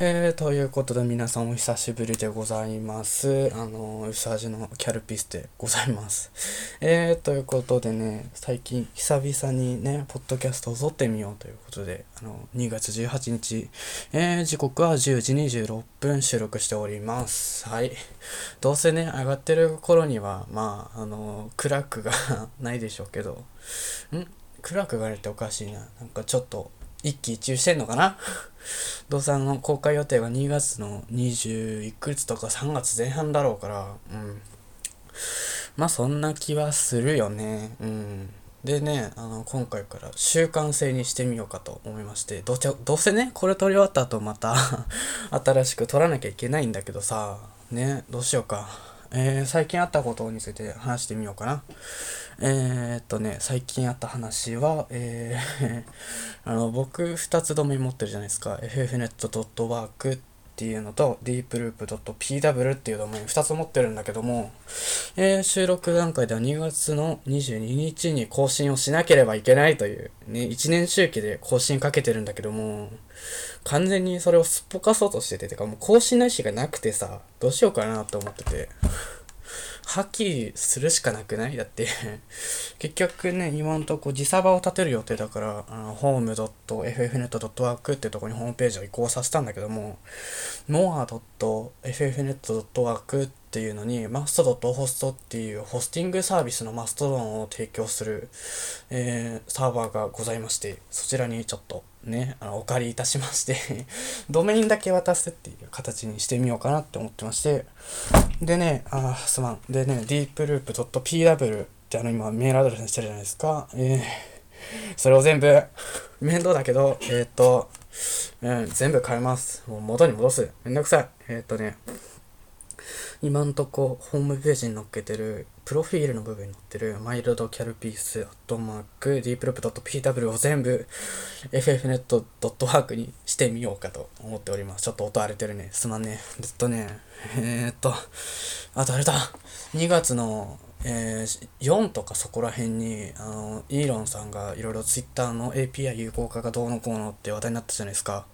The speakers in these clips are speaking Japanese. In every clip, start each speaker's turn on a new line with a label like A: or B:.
A: えー、ということで皆さんお久しぶりでございます。あの、うさじのキャルピスでございます。えー、ということでね、最近久々にね、ポッドキャストを撮ってみようということで、あの、2月18日、えー、時刻は10時26分収録しております。はい。どうせね、上がってる頃には、まあ、あの、クラックが ないでしょうけど、ん？クラックがあるっておかしいな。なんかちょっと、一喜一憂してんのかな？動産の公開予定が2月の21日とか3月前半だろうから、うん。まあそんな気はするよね。うん。でね、あの、今回から習慣性にしてみようかと思いまして、どうどうせね、これ撮り終わった後また 新しく撮らなきゃいけないんだけどさ、ね、どうしようか。えー、最近あったことについて話してみようかな。えー、っとね、最近あった話は、えー あの、僕2つドメイン持ってるじゃないですか。ffnet.work っていうのと deeploop.pw っていうドメイン2つ持ってるんだけども、えー、収録段階では2月の22日に更新をしなければいけないという、ね、1年周期で更新かけてるんだけども、完全にそれをすっぽかそうとしてて、てかもう更新の意思がなくてさ、どうしようかなと思ってて。破棄するしかなくない？だって。結局ね、今んとこ自サバを立てる予定だから、あの、home.ffnet.work ってとこにホームページを移行させたんだけども、noa.ffnet.work ってっていうのに、マストドットホストっていうホスティングサービスのマストドンを提供する、えー、サーバーがございまして、そちらにちょっとね、あのお借りいたしまして ドメインだけ渡すっていう形にしてみようかなって思ってまして、でね、あ、すまん。でね、deeploop.pw ってあの今メールアドレスにしてるじゃないですか。えー、それを全部、面倒だけど、えっ、と、うん、全部変えます。もう元に戻す。めんどくさい。えっ、とね、今んとこホームページに載っけてる、プロフィールの部分に載ってる、マイルドキャルピース、アットマーク、ディープループ .pw を全部 ffnet.work にしてみようかと思っております。ちょっと音荒れてるね。すまんね。ずっとね、えー、っと、あとあれだ。2月の、えー、4とかそこら辺に、あの、イーロンさんがいろいろ Twitter の API 有効化がどうのこうのって話題になったじゃないですか。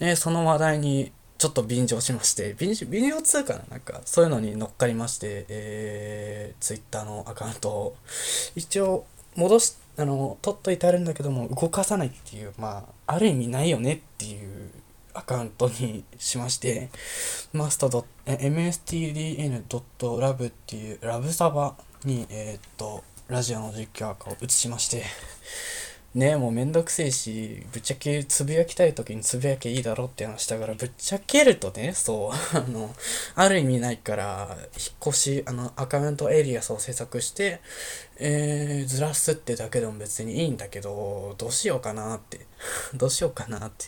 A: えー、その話題にちょっと便乗しまして、便便乗通かななんか、そういうのに乗っかりまして、えー、Twitter のアカウントを、一応、戻し、あの、取っといてあるんだけども、動かさないっていう、まあ、ある意味ないよねっていうアカウントにしまして、マスト mstdn.lab っていうラブサバに、えー、っと、ラジオの実況アカを移しまして、ねえもうめんどくせえし、ぶっちゃけつぶやきたい時につぶやけいいだろって話だから、ぶっちゃけるとね、そう、あの、ある意味ないから、引っ越し、あの、アカウントエリアスを制作して、えー、ずらすってだけでも別にいいんだけど、どうしようかなって。どうしようかなって。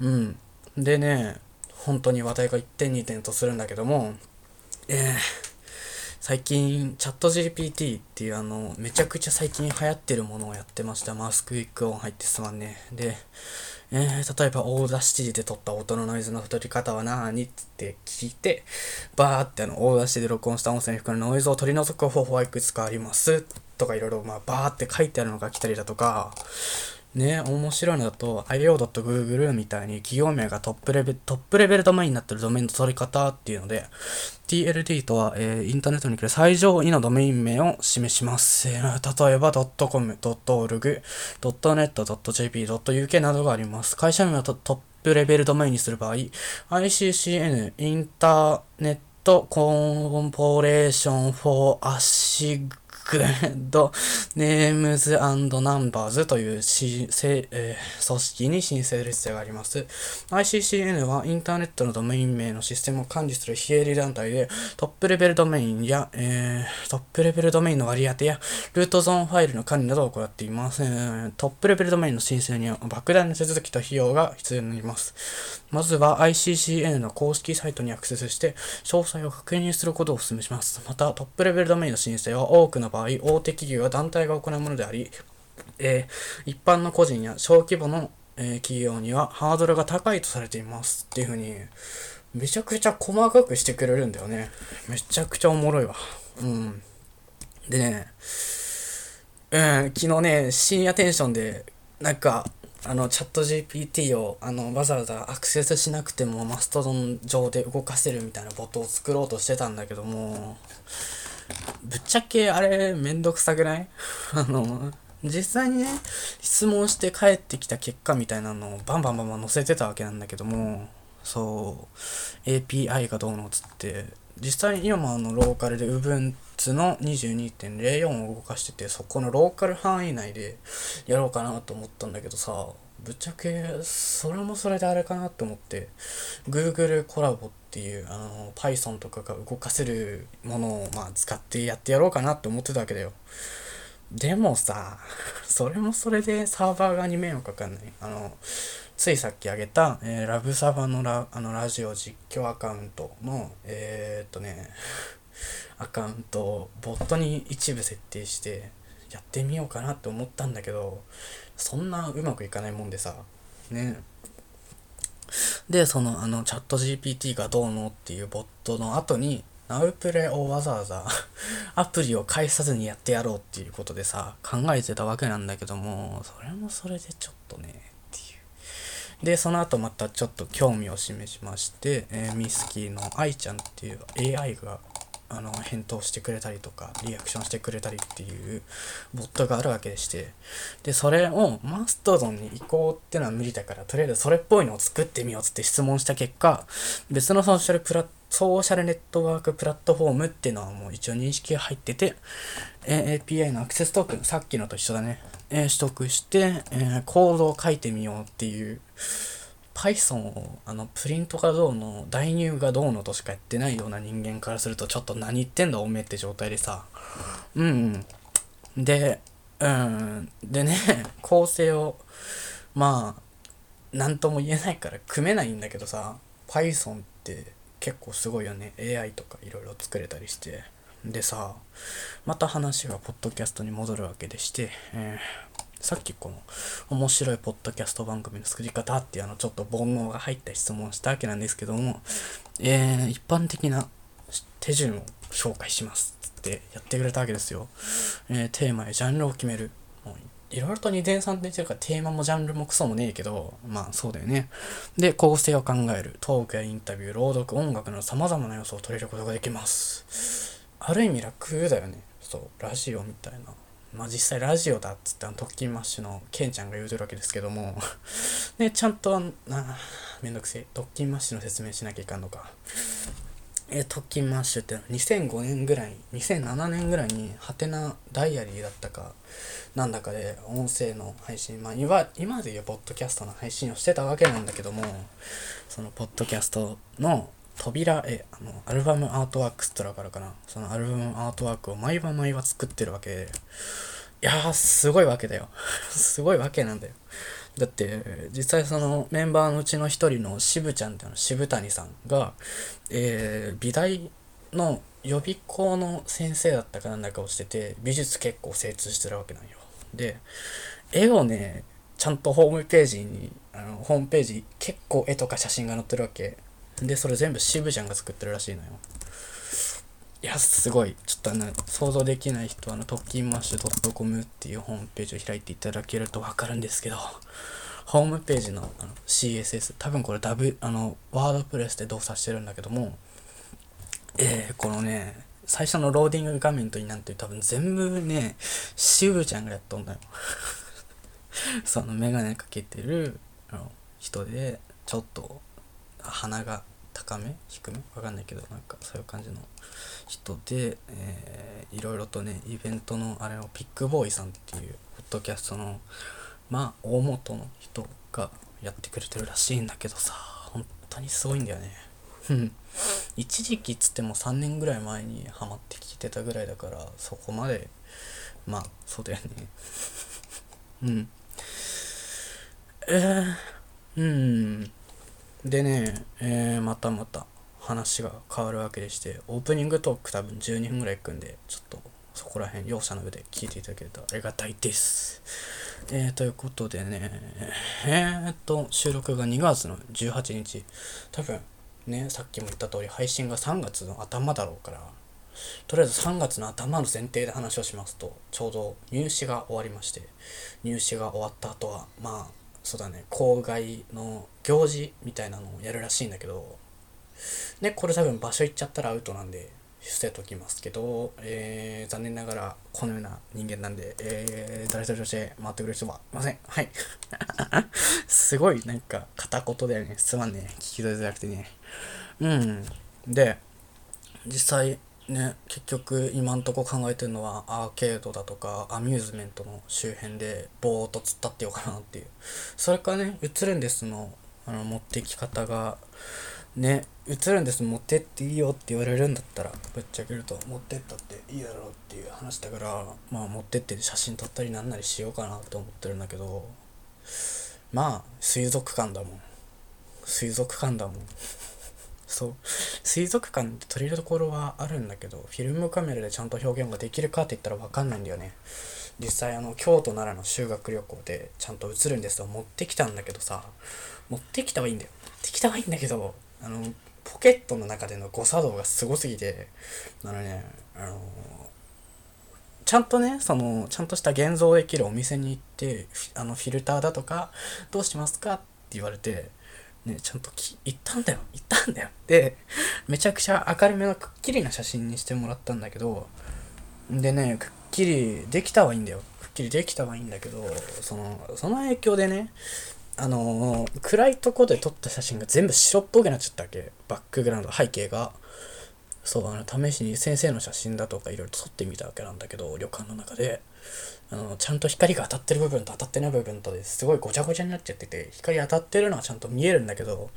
A: うん。でね、本当に話題が1点2点とするんだけども、えー、最近、チャット GPT っていうあの、めちゃくちゃ最近流行ってるものをやってました。マウスクウィックオン入ってすまんね。で、えー、例えば、オーダーシティで撮った音のノイズの太り方は何って聞いて、バーってあの、オーダーシティで録音した音声に含むノイズを取り除く方法はいくつかあります。とかいろいろ、まあ、バーって書いてあるのが来たりだとか、ね、面白いのだと、io.google みたいに企業名がトップレベル、トップレベルドメインになってるドメインの取り方っていうので、TLD とは、えー、インターネットに来る最上位のドメイン名を示します。えー、例えば、.com、.org、.net.jp、.uk などがあります。会社名はトップレベルドメインにする場合、ICCN、インターネットコンポレーションフォーアシググレッドネームズナンバーズというし、せえー、組織に申請列があります。ICCN はインターネットのドメイン名のシステムを管理する非営利団体でトップレベルドメインや、えー、トップレベルドメインの割り当てやルートゾーンファイルの管理などを行っています。えー、トップレベルドメインの申請には莫大な手続きと費用が必要になります。まずは ICCN の公式サイトにアクセスして詳細を確認することをお勧めします。また、トップレベルドメインの申請は多くの場合、大手企業や団体が行うものであり、えー、一般の個人や小規模の、えー、企業にはハードルが高いとされていますっていう風に、めちゃくちゃ細かくしてくれるんだよね。めちゃくちゃおもろいわ。うん。でね、うん、昨日ね、深夜テンションで、なんか、あのチャット GPT をあのわざわざアクセスしなくてもマストドン上で動かせるみたいなボットを作ろうとしてたんだけどもぶっちゃけあれめんどくさくない？あの実際にね質問して帰ってきた結果みたいなのをバンバンバンバン載せてたわけなんだけどもそう API がどうのっつって実際に今のローカルで Ubuntu の22.04を動かしててそこのローカル範囲内でやろうかなと思ったんだけどさぶっちゃけそれもそれであれかなと思って Google コラボっていうあの Python とかが動かせるものをまあ使ってやってやろうかなって思ってたわけだよ。でもさそれもそれでサーバー側に迷惑かかんない？あのついさっきあげた、えー、ラブサバのラあのラジオ実況アカウントの、えー、っとね、アカウントをボットに一部設定してやってみようかなって思ったんだけど、そんなうまくいかないもんでさ、ね。で、その、あの、チャット GPT がどうのっていうボットの後に、ナウプレをわざわざ アプリを介さずにやってやろうっていうことでさ、考えてたわけなんだけども、それもそれでちょっとね、で、その後またちょっと興味を示しまして、えー、ミスキーの愛ちゃんっていう AI があの返答してくれたりとかリアクションしてくれたりっていうボットがあるわけでしてでそれをマストドンに移行ってのは無理だからとりあえずそれっぽいのを作ってみようっつって質問した結果別のソーシャルプラソーシャルネットワークプラットフォームっていうのはもう一応認識が入ってて、API のアクセストークンさっきのと一緒だね。え、取得して、えー、コードを書いてみようっていう Python をあのプリントがどうの代入がどうのとしかやってないような人間からするとちょっと何言ってんだおめえって状態でさ。うんでうん。でね 構成をまあ何とも言えないから組めないんだけどさ Python って結構すごいよね。AI とかいろいろ作れたりして。でさまた話がポッドキャストに戻るわけでして、えー、さっきこの面白いポッドキャスト番組の作り方っていうあのちょっと煩悩が入った質問をしたわけなんですけども、えー、一般的な手順を紹介しますってやってくれたわけですよ。えー、テーマやジャンルを決める。いろいろと二転三転してるからテーマもジャンルもクソもねえけど、まあそうだよね。で、構成を考える。トークやインタビュー、朗読、音楽など様々な要素を取り入れることができます。ある意味楽だよね。そうラジオみたいな。まあ実際ラジオだっつってあの特勤マッシュのケンちゃんが言うてるわけですけども。ねちゃんとなめんどくせえ。特勤マッシュの説明しなきゃいかんのか。え特勤マッシュって2005年ぐらい2007年ぐらいにハテナダイアリーだったかなんだかで音声の配信まあ今今でいうポッドキャストの配信をしてたわけなんだけどもそのポッドキャストの扉絵、あの、アルバムアートワークストラからかな。そのアルバムアートワークを毎晩毎晩作ってるわけで、いやー、すごいわけだよ。すごいわけなんだよ。だって、実際そのメンバーのうちの一人の渋ちゃんっていうの渋谷さんが、えー、美大の予備校の先生だったかなんだかをしてて、美術結構精通してるわけなんよ。で、絵をね、ちゃんとホームページに、あの、ホームページ結構絵とか写真が載ってるわけ。で、それ全部渋ちゃんが作ってるらしいのよ。いや、すごい。ちょっとあの、想像できない人は、あの、特勤マッシュ .com っていうホームページを開いていただけるとわかるんですけど、ホームページのあの CSS、多分これ W、あの、ワードプレスで動作してるんだけども、えー、このね、最初のローディング画面とになんて多分全部ね、渋ちゃんがやっとんだよ。そのメガネかけてるあの人で、ちょっと鼻が高め？低め？わかんないけどなんかそういう感じの。人で、えー、いろいろとねイベントのあれをピックボーイさんっていうポッドキャストのまあ大元の人がやってくれてるらしいんだけどさ本当にすごいんだよね。一時期っつっても3年ぐらい前にハマってきてたぐらいだからそこまでまあそうだよね。うん。えー、うん。でね、えー、またまた話が変わるわけでして、オープニングトーク多分12分ぐらいいくんで、ちょっとそこら辺容赦の上で聞いていただけるとありがたいです。えー、ということでね、えー、っと、収録が2月の18日、多分ね、さっきも言った通り配信が3月の頭だろうから、とりあえず3月の頭の前提で話をしますと、ちょうど入試が終わりまして、入試が終わった後は、まあ、そうだね郊外の行事みたいなのをやるらしいんだけどでこれ多分場所行っちゃったらアウトなんで伏せときますけど、えー、残念ながらこのような人間なんで、えー、誰と女性回ってくれる人はいません。はい。すごいなんか片言だよね。すまんね。聞き取りづらくてね。うん。で、実際ね、結局今んとこ考えてるのはアーケードだとかアミューズメントの周辺でぼーっと突っ立ってようかなっていう。それからね、映るんですのあの持ってき方がね映るんです持ってっていいよって言われるんだったらぶっちゃけると持ってったっていいだろうっていう話だからまあ持ってって写真撮ったりなんなりしようかなって思ってるんだけどまあ水族館だもん水族館だもんそう。水族館って撮れるところはあるんだけどフィルムカメラでちゃんと表現ができるかって言ったら分かんないんだよね。実際あの京都奈良の修学旅行でちゃんと映るんですと持ってきたんだけどさ。持ってきたはいいんだよ。持ってきたはいいんだけどあのポケットの中での誤作動がすごすぎてあのねあのちゃんとねそのちゃんとした現像できるお店に行ってあのフィルターだとかどうしますかって言われてね、ちゃんとき行ったんだよ。行ったんだよ。でめちゃくちゃ明るめのくっきりな写真にしてもらったんだけどでねくっきりできたはいいんだよ。くっきりできたはいいんだけどそのその影響でねあのー、暗いとこで撮った写真が全部白っぽくなっちゃったわけ。バックグラウンド背景が。そうあの試しに先生の写真だとかいろいろ撮ってみたわけなんだけど旅館の中で。あのちゃんと光が当たってる部分と当たってない部分とですごいごちゃごちゃになっちゃってて光当たってるのはちゃんと見えるんだけど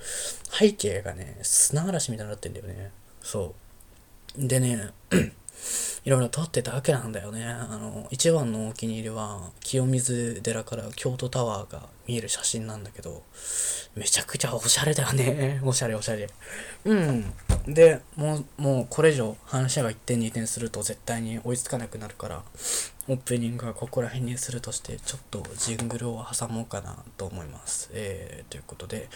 A: 背景がね砂嵐みたいになってんだよねそうでね いろいろ撮ってたわけなんだよね。あの、一番のお気に入りは、清水寺から京都タワーが見える写真なんだけど、めちゃくちゃおしゃれだよね。おしゃれおしゃれ。うん。で、もう、もうこれ以上話が1点2点すると絶対に追いつかなくなるから、オープニングはここら辺にするとして、ちょっとジングルを挟もうかなと思います。えー、ということで、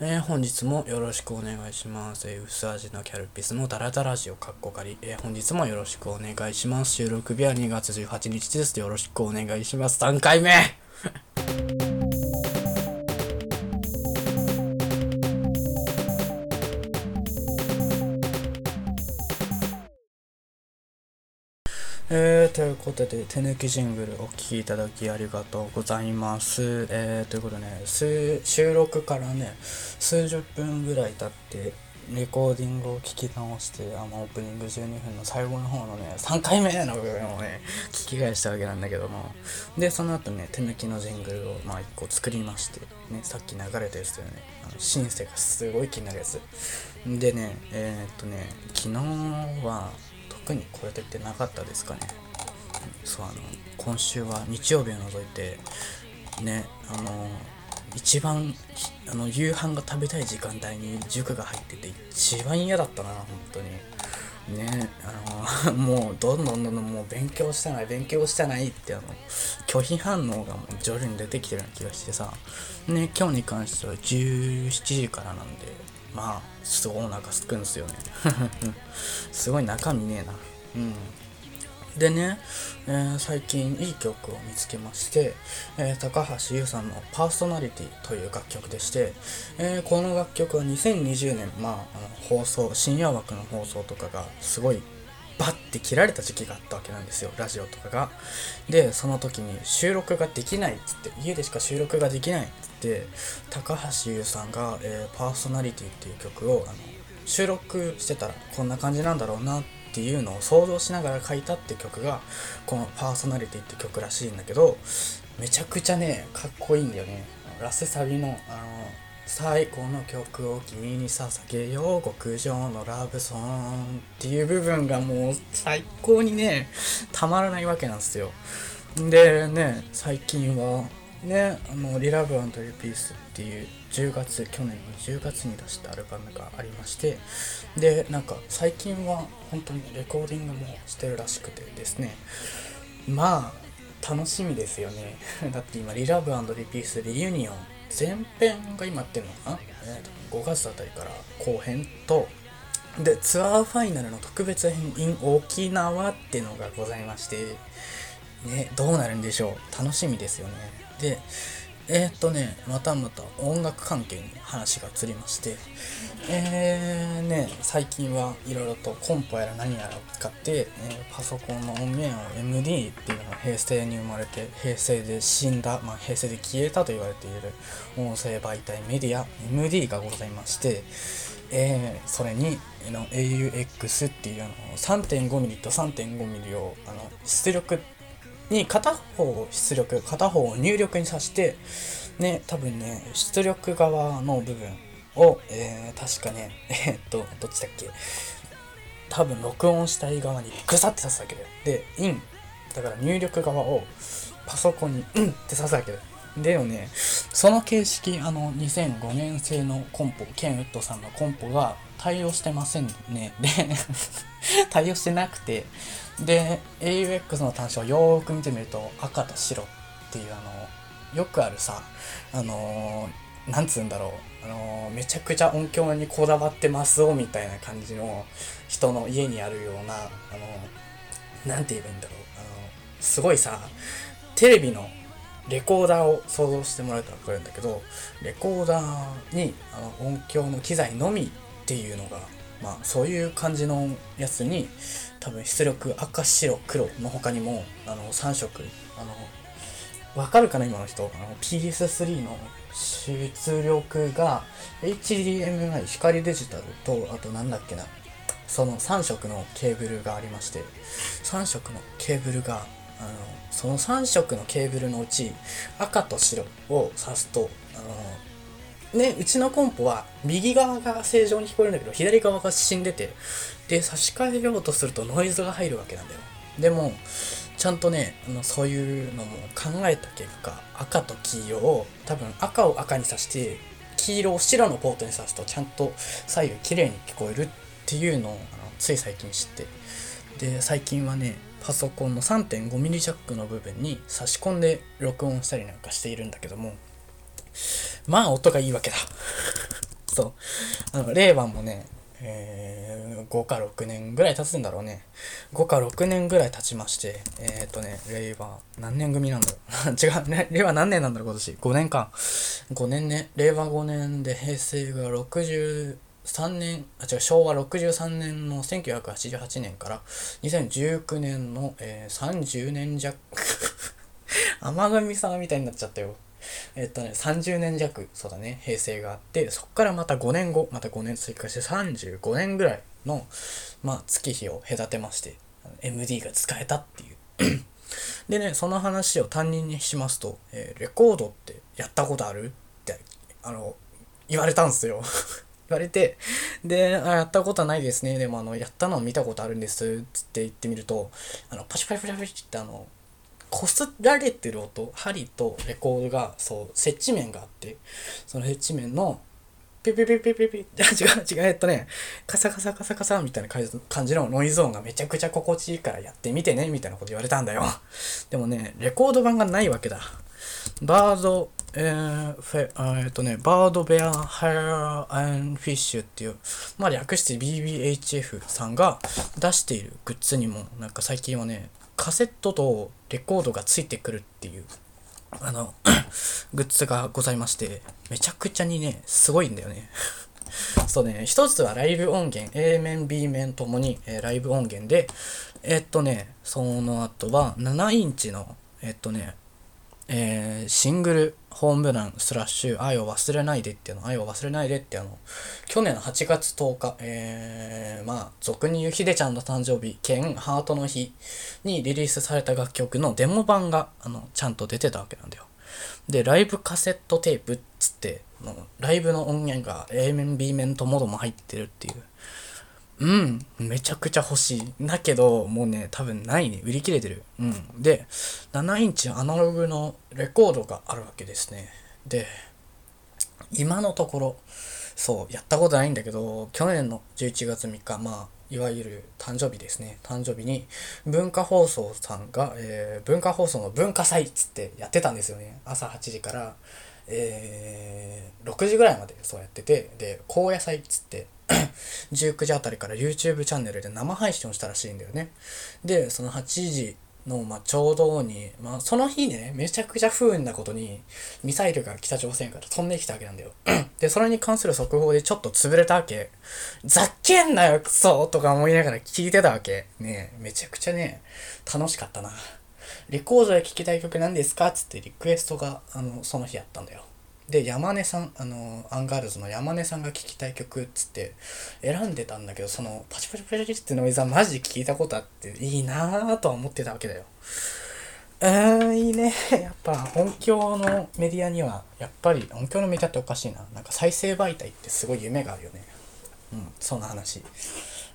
A: えー、本日もよろしくお願いします。えー、薄味のキャルピスのダラダラジオカッコ仮、えー、本日もよろしくお願いします。収録日は2月18日です。よろしくお願いします。3回目 えー、ということで、手抜きジングルお聴きいただきありがとうございます。えー、ということでね、収録からね、数十分ぐらい経って、レコーディングを聞き直して、あの、オープニング12分の最後の方のね、3回目の部分をね、聞き返したわけなんだけども、で、その後ね、手抜きのジングルを、まあ、1個作りまして、ね、さっき流れたやつだよね、あの、シンセがすごい気になるやつ。でね、えー、っとね、昨日は、特にこれといってなかったですかね。そうあの今週は日曜日を除いてねあの一番あの夕飯が食べたい時間帯に塾が入ってて一番嫌だったな本当に。ねあの もうどんどんどんどんもう勉強してない勉強してないってあの拒否反応がもう徐々に出てきてるような気がしてさ。ね今日に関しては17時からなんでまあすごいお腹すくんですよね。すごい中身ねえな。うん。でね、えー、最近いい曲を見つけまして、えー、高橋優さんの「パーソナリティ」という楽曲でして、えー、この楽曲は2020年、まあ、あの放送深夜枠の放送とかがすごいバッて切られた時期があったわけなんですよラジオとかが。でその時に収録ができないっつって家でしか収録ができないっつって高橋優さんが、えー、パーソナリティっていう曲をあの収録してたらこんな感じなんだろうなっていうのを想像しながら書いたって曲がこのパーソナリティって曲らしいんだけどめちゃくちゃねかっこいいんだよね。ラスサビのあの最高の曲を君に捧げよう極上のラブソンっていう部分がもう最高にねたまらないわけなんですよ。でね最近はねあのリラブリピースっていう10月去年の10月に出したアルバムがありましてでなんか最近は本当にレコーディングもしてるらしくてですね。まあ楽しみですよね。だって今リラブリピースリユニオン前編が今やってるのかな、えー、5月あたりから後編とでツアーファイナルの特別編 in 沖縄っていうのがございましてねどうなるんでしょう？楽しみですよね。でえー、っとねまたまた音楽関係に話が移りましてえー、ね最近はいろいろとコンポやら何やらを使って、えー、パソコンの音源を MD っていうのが平成に生まれて平成で死んだ、まあ、平成で消えたと言われている音声媒体メディア MD がございましてえー、それにの AUX っていうあの 3.5mm と 3.5mm をあの出力に片方を出力片方を入力にさしてね多分ね出力側の部分を、えー、確かね えー、っとどっちだっけ？多分録音したい側にグサって刺すわけだよ。でインだから入力側をパソコンにうん！って刺すわけだよ。でよね、その形式、あの、2005年製のコンポ、ケンウッドさんのコンポが対応してませんね。で 対応してなくて、で、AUX の端子をよーく見てみると、赤と白っていう、あの、よくあるさ、あのー、なんつうんだろう、あのー、めちゃくちゃ音響にこだわってますおみたいな感じの人の家にあるような、あのー、なんて言えばいいんだろう、あのすごいさ、テレビのレコーダーを想像してもらえたら分かるんだけどレコーダーにあの音響の機材のみっていうのがまあそういう感じのやつに多分出力赤白黒の他にもあの3色あのわかるかな今の人。あの PS3 の出力が HDMI 光デジタルとあとなんだっけな。その3色のケーブルがありまして3色のケーブルがあのその3色のケーブルのうち赤と白を指すとあのねうちのコンポは右側が正常に聞こえるんだけど左側が死んでてで差し替えようとするとノイズが入るわけなんだよ。でもちゃんとねあのそういうのも考えた結果赤と黄色を多分赤を赤にさして黄色を白のポートに挿すとちゃんと左右綺麗に聞こえるっていうのをあのつい最近知って。で最近はねパソコンの 3.5mm ジャックの部分に差し込んで録音したりなんかしているんだけどもまあ音がいいわけだそうあの令和もねえー、5か6年ぐらい経つんだろうね。5か6年ぐらい経ちまして、えー、っとね、令和何年組なんだろう。違う、ね、令和何年なんだろう、今年。5年か。5年ね。令和5年で平成が60、3年、あ、違う、昭和63年の1988年から2019年の、えー、30年弱甘神さんみたいになっちゃったよ。えっとね、30年弱、そうだね、平成があって、そっからまた5年後、また5年追加して35年ぐらいの、まあ、月日を隔てまして、MD が使えたっていうでね、その話を担任にしますと、えー、レコードってやったことあるって、あの、言われたんですよ 言われて、で、あ、やったことはないですね。でも、あの、やったのを見たことあるんです。つって言ってみると、あの、パチパチパチパチってあの、こすられてる音、針とレコードが、そう、接地面があって、その接地面の、ピピピピピピ、違う違う、えっとね、カサカサカサカサみたいな感じのノイズ音がめちゃくちゃ心地いいからやってみてね、みたいなこと言われたんだよ。でもね、レコード盤がないわけだ。バード、えー、フェ、えー、っとね、バードベアハイアンフィッシュっていう、まあ略して BBHF さんが出しているグッズにも、なんか最近はね、カセットとレコードがついてくるっていう、あの、グッズがございまして、めちゃくちゃにね、すごいんだよね。そうね、一つはライブ音源、A 面、B 面ともに、えー、ライブ音源で、えー、っとね、その後は7インチの、えー、っとね、えー、シングルホームランスラッシュ愛を忘れないでっていうの、愛を忘れないでってあの、去年8月10日、えー、まあ、俗に言うひでちゃんの誕生日兼ハートの日にリリースされた楽曲のデモ版が、あの、ちゃんと出てたわけなんだよ。で、ライブカセットテープっつって、ライブの音源が A 面、B 面ともども入ってるっていう。うん、めちゃくちゃ欲しい。だけど、もうね、多分ないね。売り切れてる。うん。で、7インチアナログのレコードがあるわけですね。で、今のところ、そう、やったことないんだけど、去年の11月3日、まあ、いわゆる誕生日ですね。誕生日に文化放送さんが、えー、文化放送の文化祭っつってやってたんですよね。朝8時から、えー、6時ぐらいまでそうやってて、で、高野祭っつって、19時あたりから YouTube チャンネルで生配信をしたらしいんだよね。で、その8時の、まあ、ちょうどに、まあ、その日ね、めちゃくちゃ不運なことに、ミサイルが北朝鮮から飛んできたわけなんだよ。で、それに関する速報でちょっと潰れたわけ。ざっけんなよ、クソとか思いながら聞いてたわけ。ねめちゃくちゃね、楽しかったな。レコードで聴きたい曲何ですか？つってリクエストが、あの、その日やったんだよ。で、山根さん、あの、アンガールズの山根さんが聴きたい曲っつって選んでたんだけど、その、パチパチパチってノイズはマジで聴いたことあっていいなぁとは思ってたわけだよ。うーん、いいね。やっぱ音響のメディアには、やっぱり音響のメディアっておかしいな。なんか再生媒体ってすごい夢があるよね。うん、そんな話。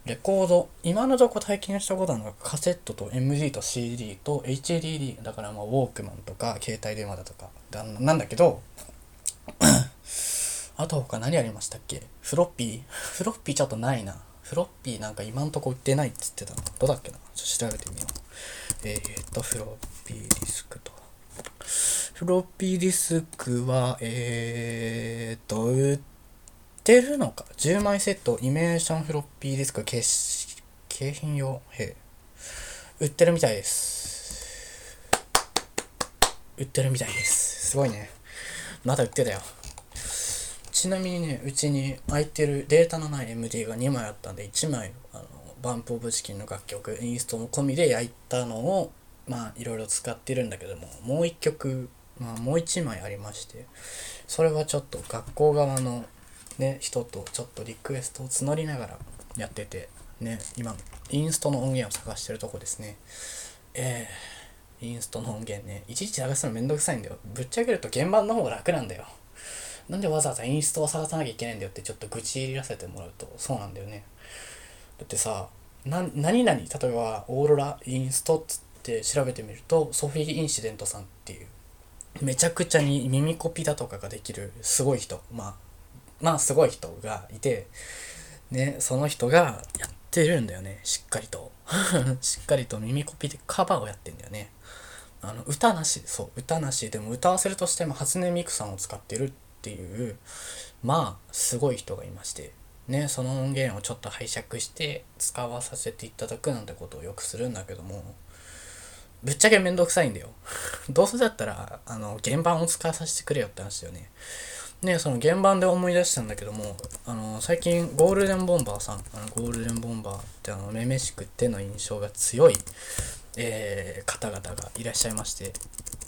A: レコード、今のとこ体験したことあるのがカセットと MD と CD と HDD、だからまあウォークマンとか携帯電話だとかなんだけど、あと他何ありましたっけ？フロッピー？フロッピーちょっとないな。フロッピーなんか今んとこ売ってないって言ってたの。どうだっけな？ちょっと調べてみよう。えー、っと、フロッピーディスクと。フロッピーディスクは、えー、っと、売ってるのか ?10 枚セット、 Imation フロッピーディスク、景品用で売ってるみたいです。売ってるみたいです。すごいね。まだ売ってたよ。ちなみにね、うちに空いてるデータのない MD が2枚あったんで、1枚あの BUMP OF CHICKEN の楽曲、インストも込みで焼いたのを、まあいろいろ使ってるんだけども、もう1曲、まあもう1枚ありまして、それはちょっと学校側のね、人とちょっとリクエストを募りながらやってて、ね、今、インストの音源を探してるとこですね。えー、インストの音源ね、いちいち探すのめんどくさいんだよ。ぶっちゃけると鍵盤の方が楽なんだよ。なんでわざわざインストを探さなきゃいけないんだよってちょっと愚痴入らせてもらうとそうなんだよね。だってさ、な、何々、例えばオーロラインストっつって調べてみるとソフィー・インシデントさんっていうめちゃくちゃに耳コピだとかができるすごい人、まあ、まあすごい人がいて、ね、その人がやってるんだよね、しっかりと。しっかりと耳コピでカバーをやってんだよね。あの、歌なし、そう、歌なし、でも歌わせるとしても初音ミクさんを使ってるっていうまあすごい人がいましてねその音源をちょっと拝借して使わさせていただくなんてことをよくするんだけどもぶっちゃけめんどくさいんだよ。どうせだったらあの原版を使わさせてくれよって話だよね。ねその原版で思い出したんだけどもあの最近ゴールデンボンバーさんあのゴールデンボンバーってあのめめしくっての印象が強いえー、方々がいらっしゃいまして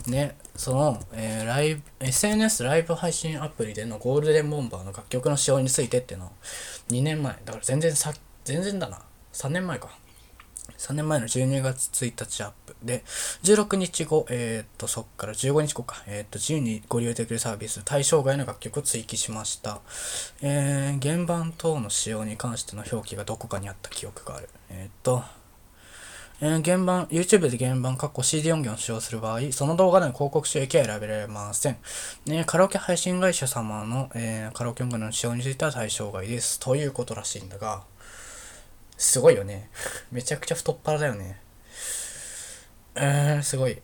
A: ね、その、えー、ライブ、SNS ライブ配信アプリでのゴールデンボンバーの楽曲の使用についてっていうのを2年前、だから全然さ、全然だな。3年前か。3年前の12月1日アップで、16日後、えー、っと、そっから15日後か、えー、っと、自由にご利用できるサービス、対象外の楽曲を追記しました。えー、原版等の使用に関しての表記がどこかにあった記憶がある。えー、っと、えー、原版、YouTube で原版、括弧 CD 音源を使用する場合、その動画での広告収益は選べられません。ね、カラオケ配信会社様の、えー、カラオケ音楽の使用については対象外です。ということらしいんだが、すごいよね。めちゃくちゃ太っ腹だよね。えー、すごい。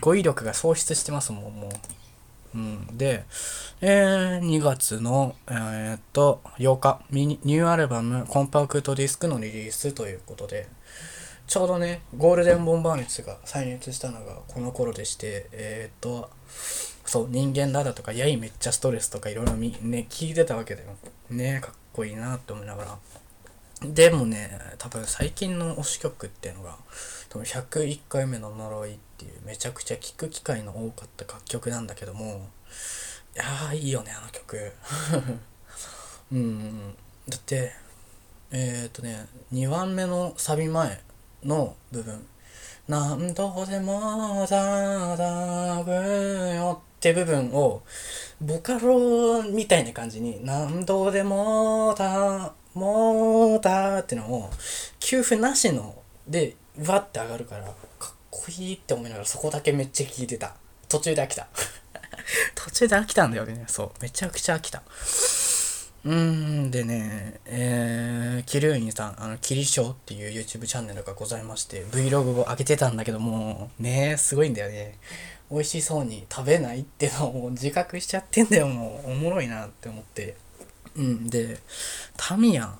A: 語彙力が喪失してますもん、もう。うん、で、えー、2月の、えー、っと、8日ミニニューアルバムコンパクトディスクのリリースということで、ちょうどね、ゴールデンボンバー熱が再熱したのがこの頃でして、えー、っと、そう、人間だだとか、やいめっちゃストレスとかいろいろね、聞いてたわけだよ。ねかっこいいなって思いながら。でもね、多分最近の推し曲っていうのが、多分101回目の呪いっていうめちゃくちゃ聴く機会の多かった楽曲なんだけども、いやー、いいよね、あの曲。うん、だって、えー、っとね、2番目のサビ前、の部分何度でもだだぶよって部分をボカロみたいな感じに何度でもだもだってのを給付なしのでわって上がるからかっこいいって思いながらそこだけめっちゃ聞いてた途中で飽きた途中で飽きたんだよねそうめちゃくちゃ飽きたうん、でね、えー、キルーニさん、あの、キリショーっていう YouTube チャンネルがございまして、Vlog を上げてたんだけども、ねすごいんだよね。美味しそうに食べないってのを 自覚しちゃってんだよ、もう。おもろいなって思って。うん、で、タミヤ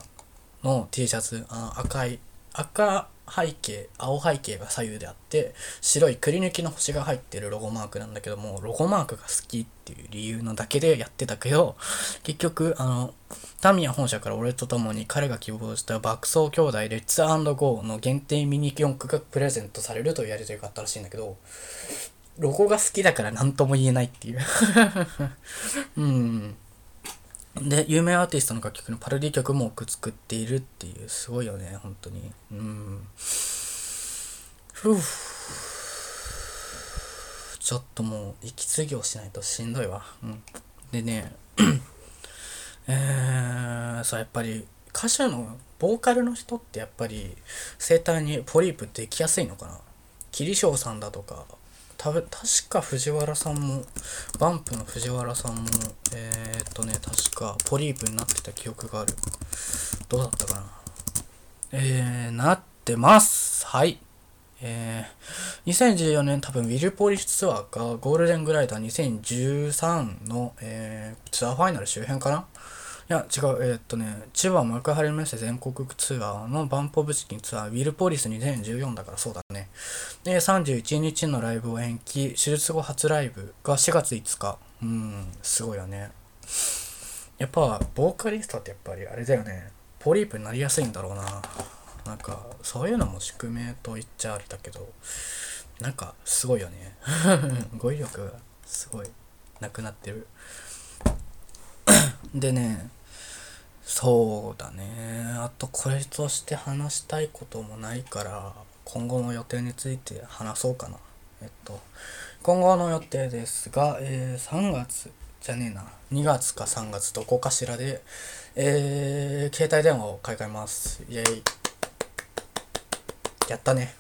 A: の T シャツ、あ赤い、赤、背景青背景が左右であって白いくり抜きの星が入ってるロゴマークなんだけどもロゴマークが好きっていう理由のだけでやってたけど結局あのタミヤ本社から俺と共に彼が希望した爆走兄弟レッツゴーの限定ミニ四駆がプレゼントされるというやりとりがあったらしいんだけどロゴが好きだから何とも言えないっていう。うん。で、有名アーティストの楽曲のパロディ曲も多く作っているっていう、すごいよね、本当に。うん。ふぅ。ちょっともう、息継ぎをしないとしんどいわ。うん。でね、えー、そう、やっぱり、歌手の、ボーカルの人ってやっぱり、声帯にポリープできやすいのかな桐生さんだとか、た確か藤原さんも、バンプの藤原さんも、えー、っとね、確かポリープになってた記憶がある。どうだったかな。えー、なってます。はい。えー、2014年多分ウィルポリスツアーかゴールデングライダー2013の、えー、ツアーファイナル周辺かなや、違う、えー、っとね、千葉幕張メッセ全国ツアーのバンポブチキンツアー、ウィルポリス2014だからそうだね。で、31日のライブを延期、手術後初ライブが4月5日。うん、すごいよね。やっぱ、ボーカリストってやっぱりあれだよね。ポリープになりやすいんだろうな。なんか、そういうのも宿命と言っちゃあれだけど、なんか、すごいよね。語彙力がすごい、なくなってる。でね、そうだね。あとこれとして話したいこともないから、今後の予定について話そうかな。えっと、今後の予定ですが、えー、3月じゃねえな、2月か3月どこかしらで、えー、携帯電話を買い替えます。イェイ。やったね。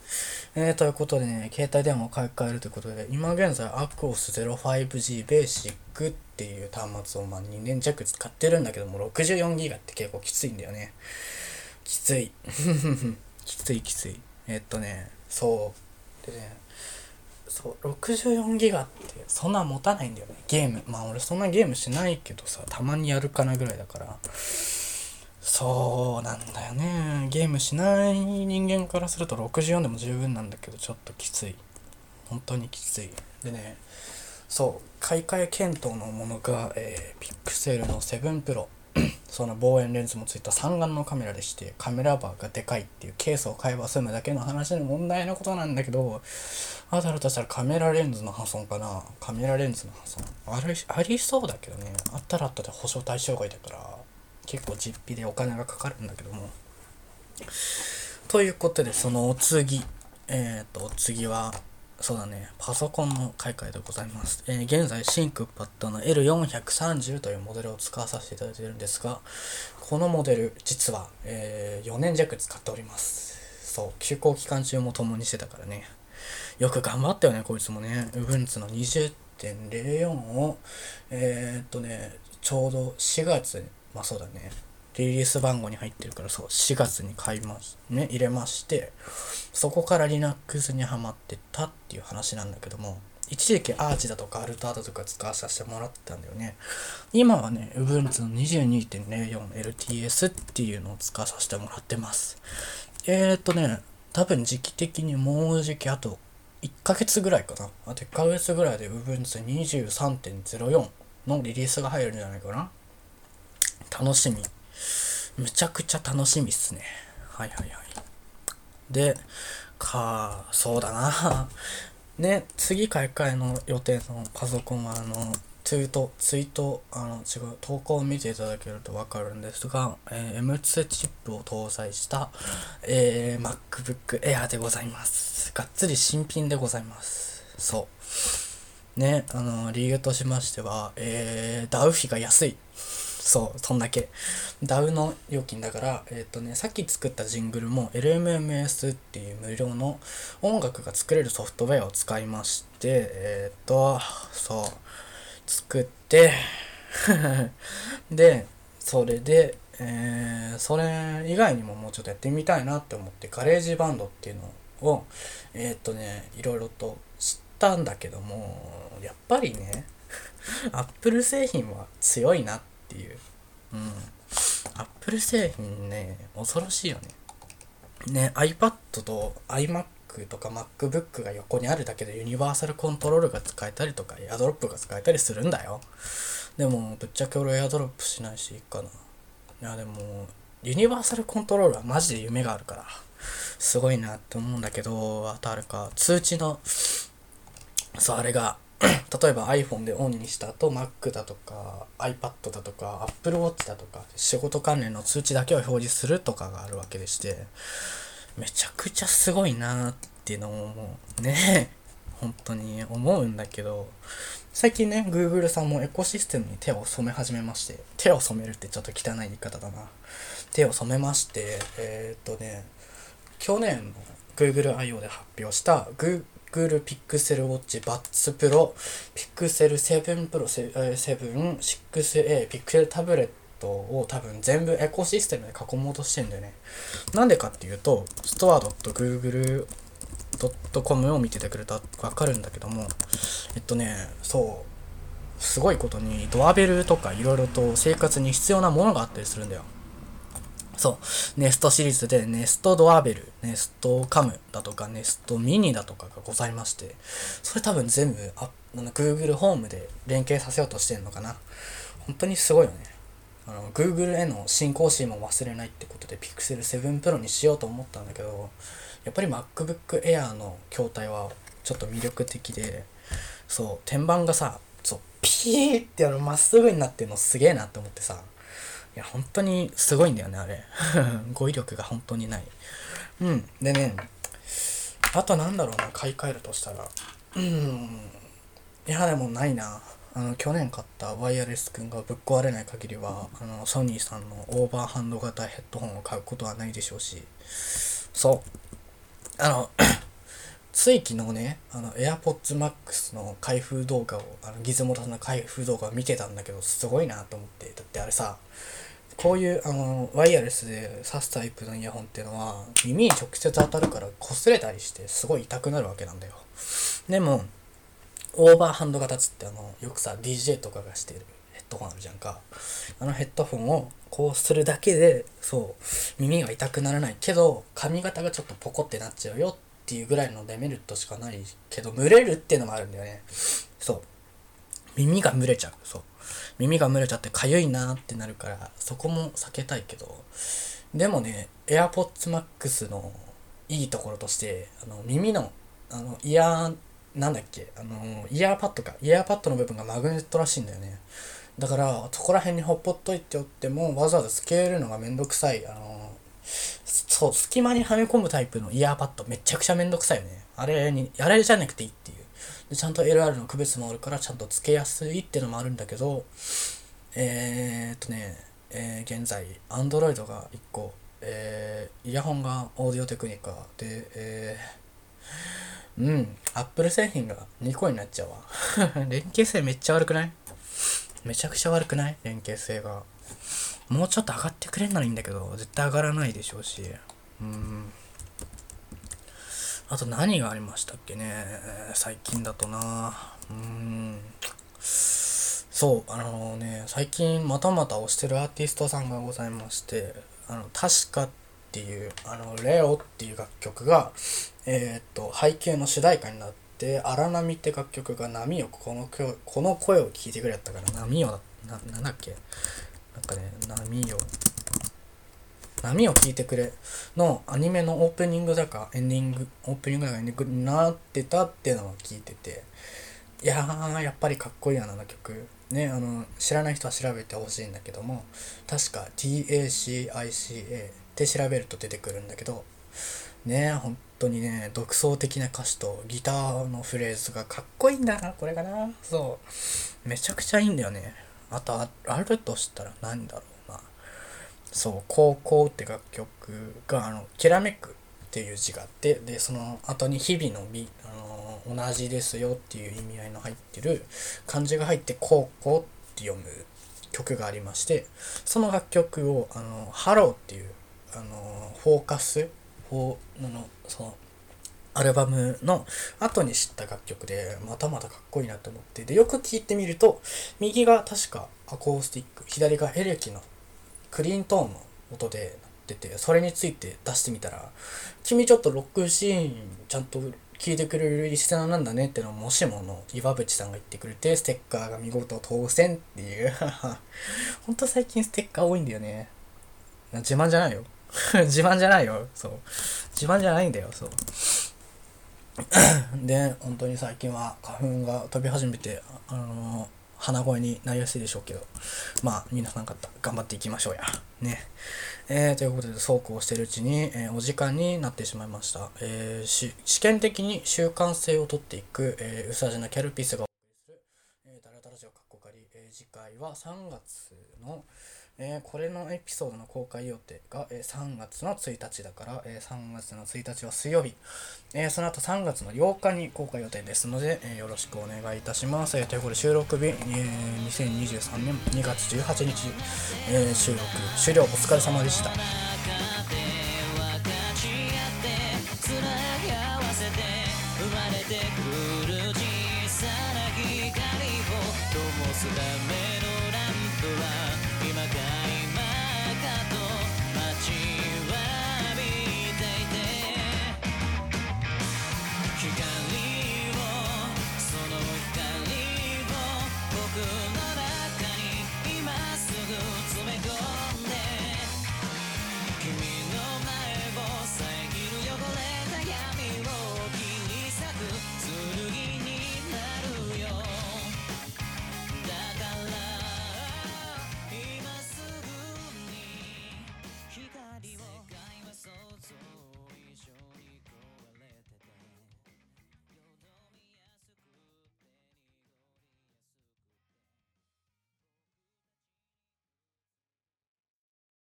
A: えー、ということでね、携帯電話を買い替えるということで、今現在 ACOS05G Basic っていう端末をまあ2年弱使ってるんだけども、64GB って結構きついんだよね。きつい。きついきつい。えー、っとね、そう。でね、そう、64GB ってそんな持たないんだよね。ゲーム。まあ俺そんなゲームしないけどさ、たまにやるかなぐらいだから。そうなんだよね。ゲームしない人間からすると64でも十分なんだけど、ちょっときつい。本当にきつい。でね、そう、買い替え検討のものが、えー、ピクセルの7 Pro。その望遠レンズもついた三眼のカメラでして、カメラバーがでかいっていうケースを買えば済むだけの話の問題のことなんだけど、あたるとしたらカメラレンズの破損かなカメラレンズの破損。あり、ありそうだけどね。あったらあったで保証対象外だから、結構実費でお金がかかるんだけども。ということで、そのお次、えっ、ー、と、お次は、そうだね、パソコンの買い替えでございます。えー、現在、シンクパッドの L430 というモデルを使わさせていただいているんですが、このモデル、実は、えー、4年弱使っております。そう、休校期間中も共にしてたからね。よく頑張ったよね、こいつもね。Ubuntu の20.04を、えー、っとね、ちょうど4月まあそうだね。リリース番号に入ってるからそう、4月に買います。ね、入れまして、そこから Linux にはまってたっていう話なんだけども、一時期アーチだとかアルターだとか使わさせてもらってたんだよね。今はね、Ubuntu の 22.04LTS っていうのを使わさせてもらってます。えーっとね、多分時期的にもうじきあと1ヶ月ぐらいかな。あと1ヶ月ぐらいで Ubuntu 23.04のリリースが入るんじゃないかな。楽しみ。むちゃくちゃ楽しみっすね。はいはいはい。で、か、そうだな。ね、次買い替えの予定のパソコンは、あの、ツイート、ツイート、あの、違う、投稿を見ていただけるとわかるんですが、えー、M2 チップを搭載した、えー、MacBook Air でございます。がっつり新品でございます。そう。ね、あの、理由としましては、えー、ダウ費が安い。そう、そんだけ。DAW の料金だから、えっ、ー、とね、さっき作ったジングルも LMMS っていう無料の音楽が作れるソフトウェアを使いまして、えっ、ー、と、そう、作って で、それで、えー、それ以外にももうちょっとやってみたいなって思って、 GarageBand っていうのを、えっ、とね、いろいろと知ったんだけども、やっぱりね、アップル製品は強いなってっていう。うん。アップル製品ね、恐ろしいよね。ね iPad と iMac とか MacBook が横にあるだけで Universal Control が使えたりとか AirDrop が使えたりするんだよでもぶっちゃけ俺 AirDrop しないしいいかないやでもユニバーサルコントロールはマジで夢があるからすごいなって思うんだけどあとあれか通知のそうあれが 例えば iPhone でオンにした後 Mac だとか iPad だとか Apple Watch だとか仕事関連の通知だけを表示するとかがあるわけでしてめちゃくちゃすごいなっていうのをもね 本当に思うんだけど最近ね Google さんもエコシステムに手を染め始めまして手を染めるってちょっと汚い言い方だな手を染めましてえー、っとね去年の Google I.O. で発表した Google Pixel Watch Buds Pro Pixel 7 Pro 7 6A Pixel タブレットを多分全部エコシステムで囲もうとしてんだよね。なんでかっていうと store.google.com を見ててくれたらわかるんだけどもえっとねそうすごいことにドアベルとかいろいろと生活に必要なものがあったりするんだよ。そう。ネストシリーズでネストドアベル、ネストカムだとか、ネストミニだとかがございまして、それ多分全部あの Google ホームで連携させようとしてるのかな。本当にすごいよね。あの Google への信仰心も忘れないってことで Pixel 7 Pro にしようと思ったんだけど、やっぱり MacBook Air の筐体はちょっと魅力的で、そう、天板がさ、そう、ピーってあのまっすぐになってるのすげえなって思ってさ、いや、本当にすごいんだよね、あれ。語彙力が本当にない。うん。でね、あとなんだろうな、買い替えるとしたら。うん。いや、でもないな。あの、去年買ったワイヤレス君がぶっ壊れない限りは、あの、ソニーさんのオーバーハンド型ヘッドホンを買うことはないでしょうし、そう。あの、つい昨日ね、あの、AirPods Max の開封動画を、あの、ギズモラさんの開封動画を見てたんだけど、すごいなと思って。だってあれさ、こういうあのワイヤレスで挿すタイプのイヤホンっていうのは耳に直接当たるから擦れたりしてすごい痛くなるわけなんだよ。でもオーバーハンド型つってあのよくさ DJ とかがしてるヘッドホンあるじゃんか。あのヘッドホンをこうするだけでそう耳が痛くならないけど髪型がちょっとポコってなっちゃうよっていうぐらいのデメリットしかないけど蒸れるっていうのもあるんだよね。そう。耳が蒸れちゃう。そう。耳が蒸れちゃって痒いなってなるからそこも避けたいけどでもね AirPods Max のいいところとしてあの耳のあのイヤーなんだっけあのイヤーパッドか。イヤーパッドの部分がマグネットらしいんだよね。だからそこら辺にほっぽっといておってもわざわざつけるのがめんどくさい。あのそう隙間にはめ込むタイプのイヤーパッドめちゃくちゃめんどくさいよね。あれにあれじゃなくていいっていう。でちゃんと LR の区別もあるからちゃんとつけやすいっていうのもあるんだけどえー、っとね、えー、現在 Android が1個、えー、イヤホンがオーディオテクニカで、えー、うん、Apple 製品が2個になっちゃうわ。連携性めっちゃ悪くない？めちゃくちゃ悪くない？連携性が。もうちょっと上がってくれんならいいんだけど絶対上がらないでしょうし。うん。あと何がありましたっけね？最近だとな。うん。そうあのね最近またまた推してるアーティストさんがございましてあの確かっていうあのレオっていう楽曲がえー、っと背景の主題歌になって荒波って楽曲が波をこのこの声を聞いてくれやったから波をななんだっけ？なんかね波を波を聞いてくれのアニメのオープニングだかエンディング、オープニングだかエンディングになってたっていうのを聞いてて、いやー、やっぱりかっこいいな、あの曲。ね、あの、知らない人は調べてほしいんだけども、確か TACICA って調べると出てくるんだけど、ね、本当にね、独創的な歌詞とギターのフレーズがかっこいいんだな、これかな。そう。めちゃくちゃいいんだよね。あと、あるとしたら何だろう。そう「高校」って楽曲があの「きらめく」っていう字があってでその後に「日々の美」あの同じですよっていう意味合いの入ってる漢字が入って「高校」って読む曲がありましてその楽曲を「あのハロー」っていうあのフォーカスフォーのそのアルバムの後に知った楽曲でまたまたかっこいいなと思ってでよく聴いてみると右が確かアコースティック左がエレキのクリーントーンの音でっててそれについて出してみたら君ちょっとロックシーンちゃんと聞いてくれるリスナーなんだねってのをもしもの岩渕さんが言ってくれてステッカーが見事当選っていう。ほんと最近ステッカー多いんだよね。自慢じゃないよ。自慢じゃないよ。そう。自慢じゃないんだよ。そう。で本当に最近は花粉が飛び始めてあのー鼻声になりやすいでしょうけど、まあ、皆さん方、頑張っていきましょうや。ね。えー、ということで、そうこうしてるうちに、えー、お時間になってしまいました。えー、試験的に習慣性をとっていく、えー、うさじなキャルピスがお送りする、えー、ダラダラジオかっこかり、えー、次回は3月の、えー、これのエピソードの公開予定が、えー、3月の1日だから、えー、3月の1日は水曜日、え、その後3月の8日に公開予定ですので、え、よろしくお願いいたします。え、ということで収録日、え、2023年2月18日、え、収録終了お疲れ様でした。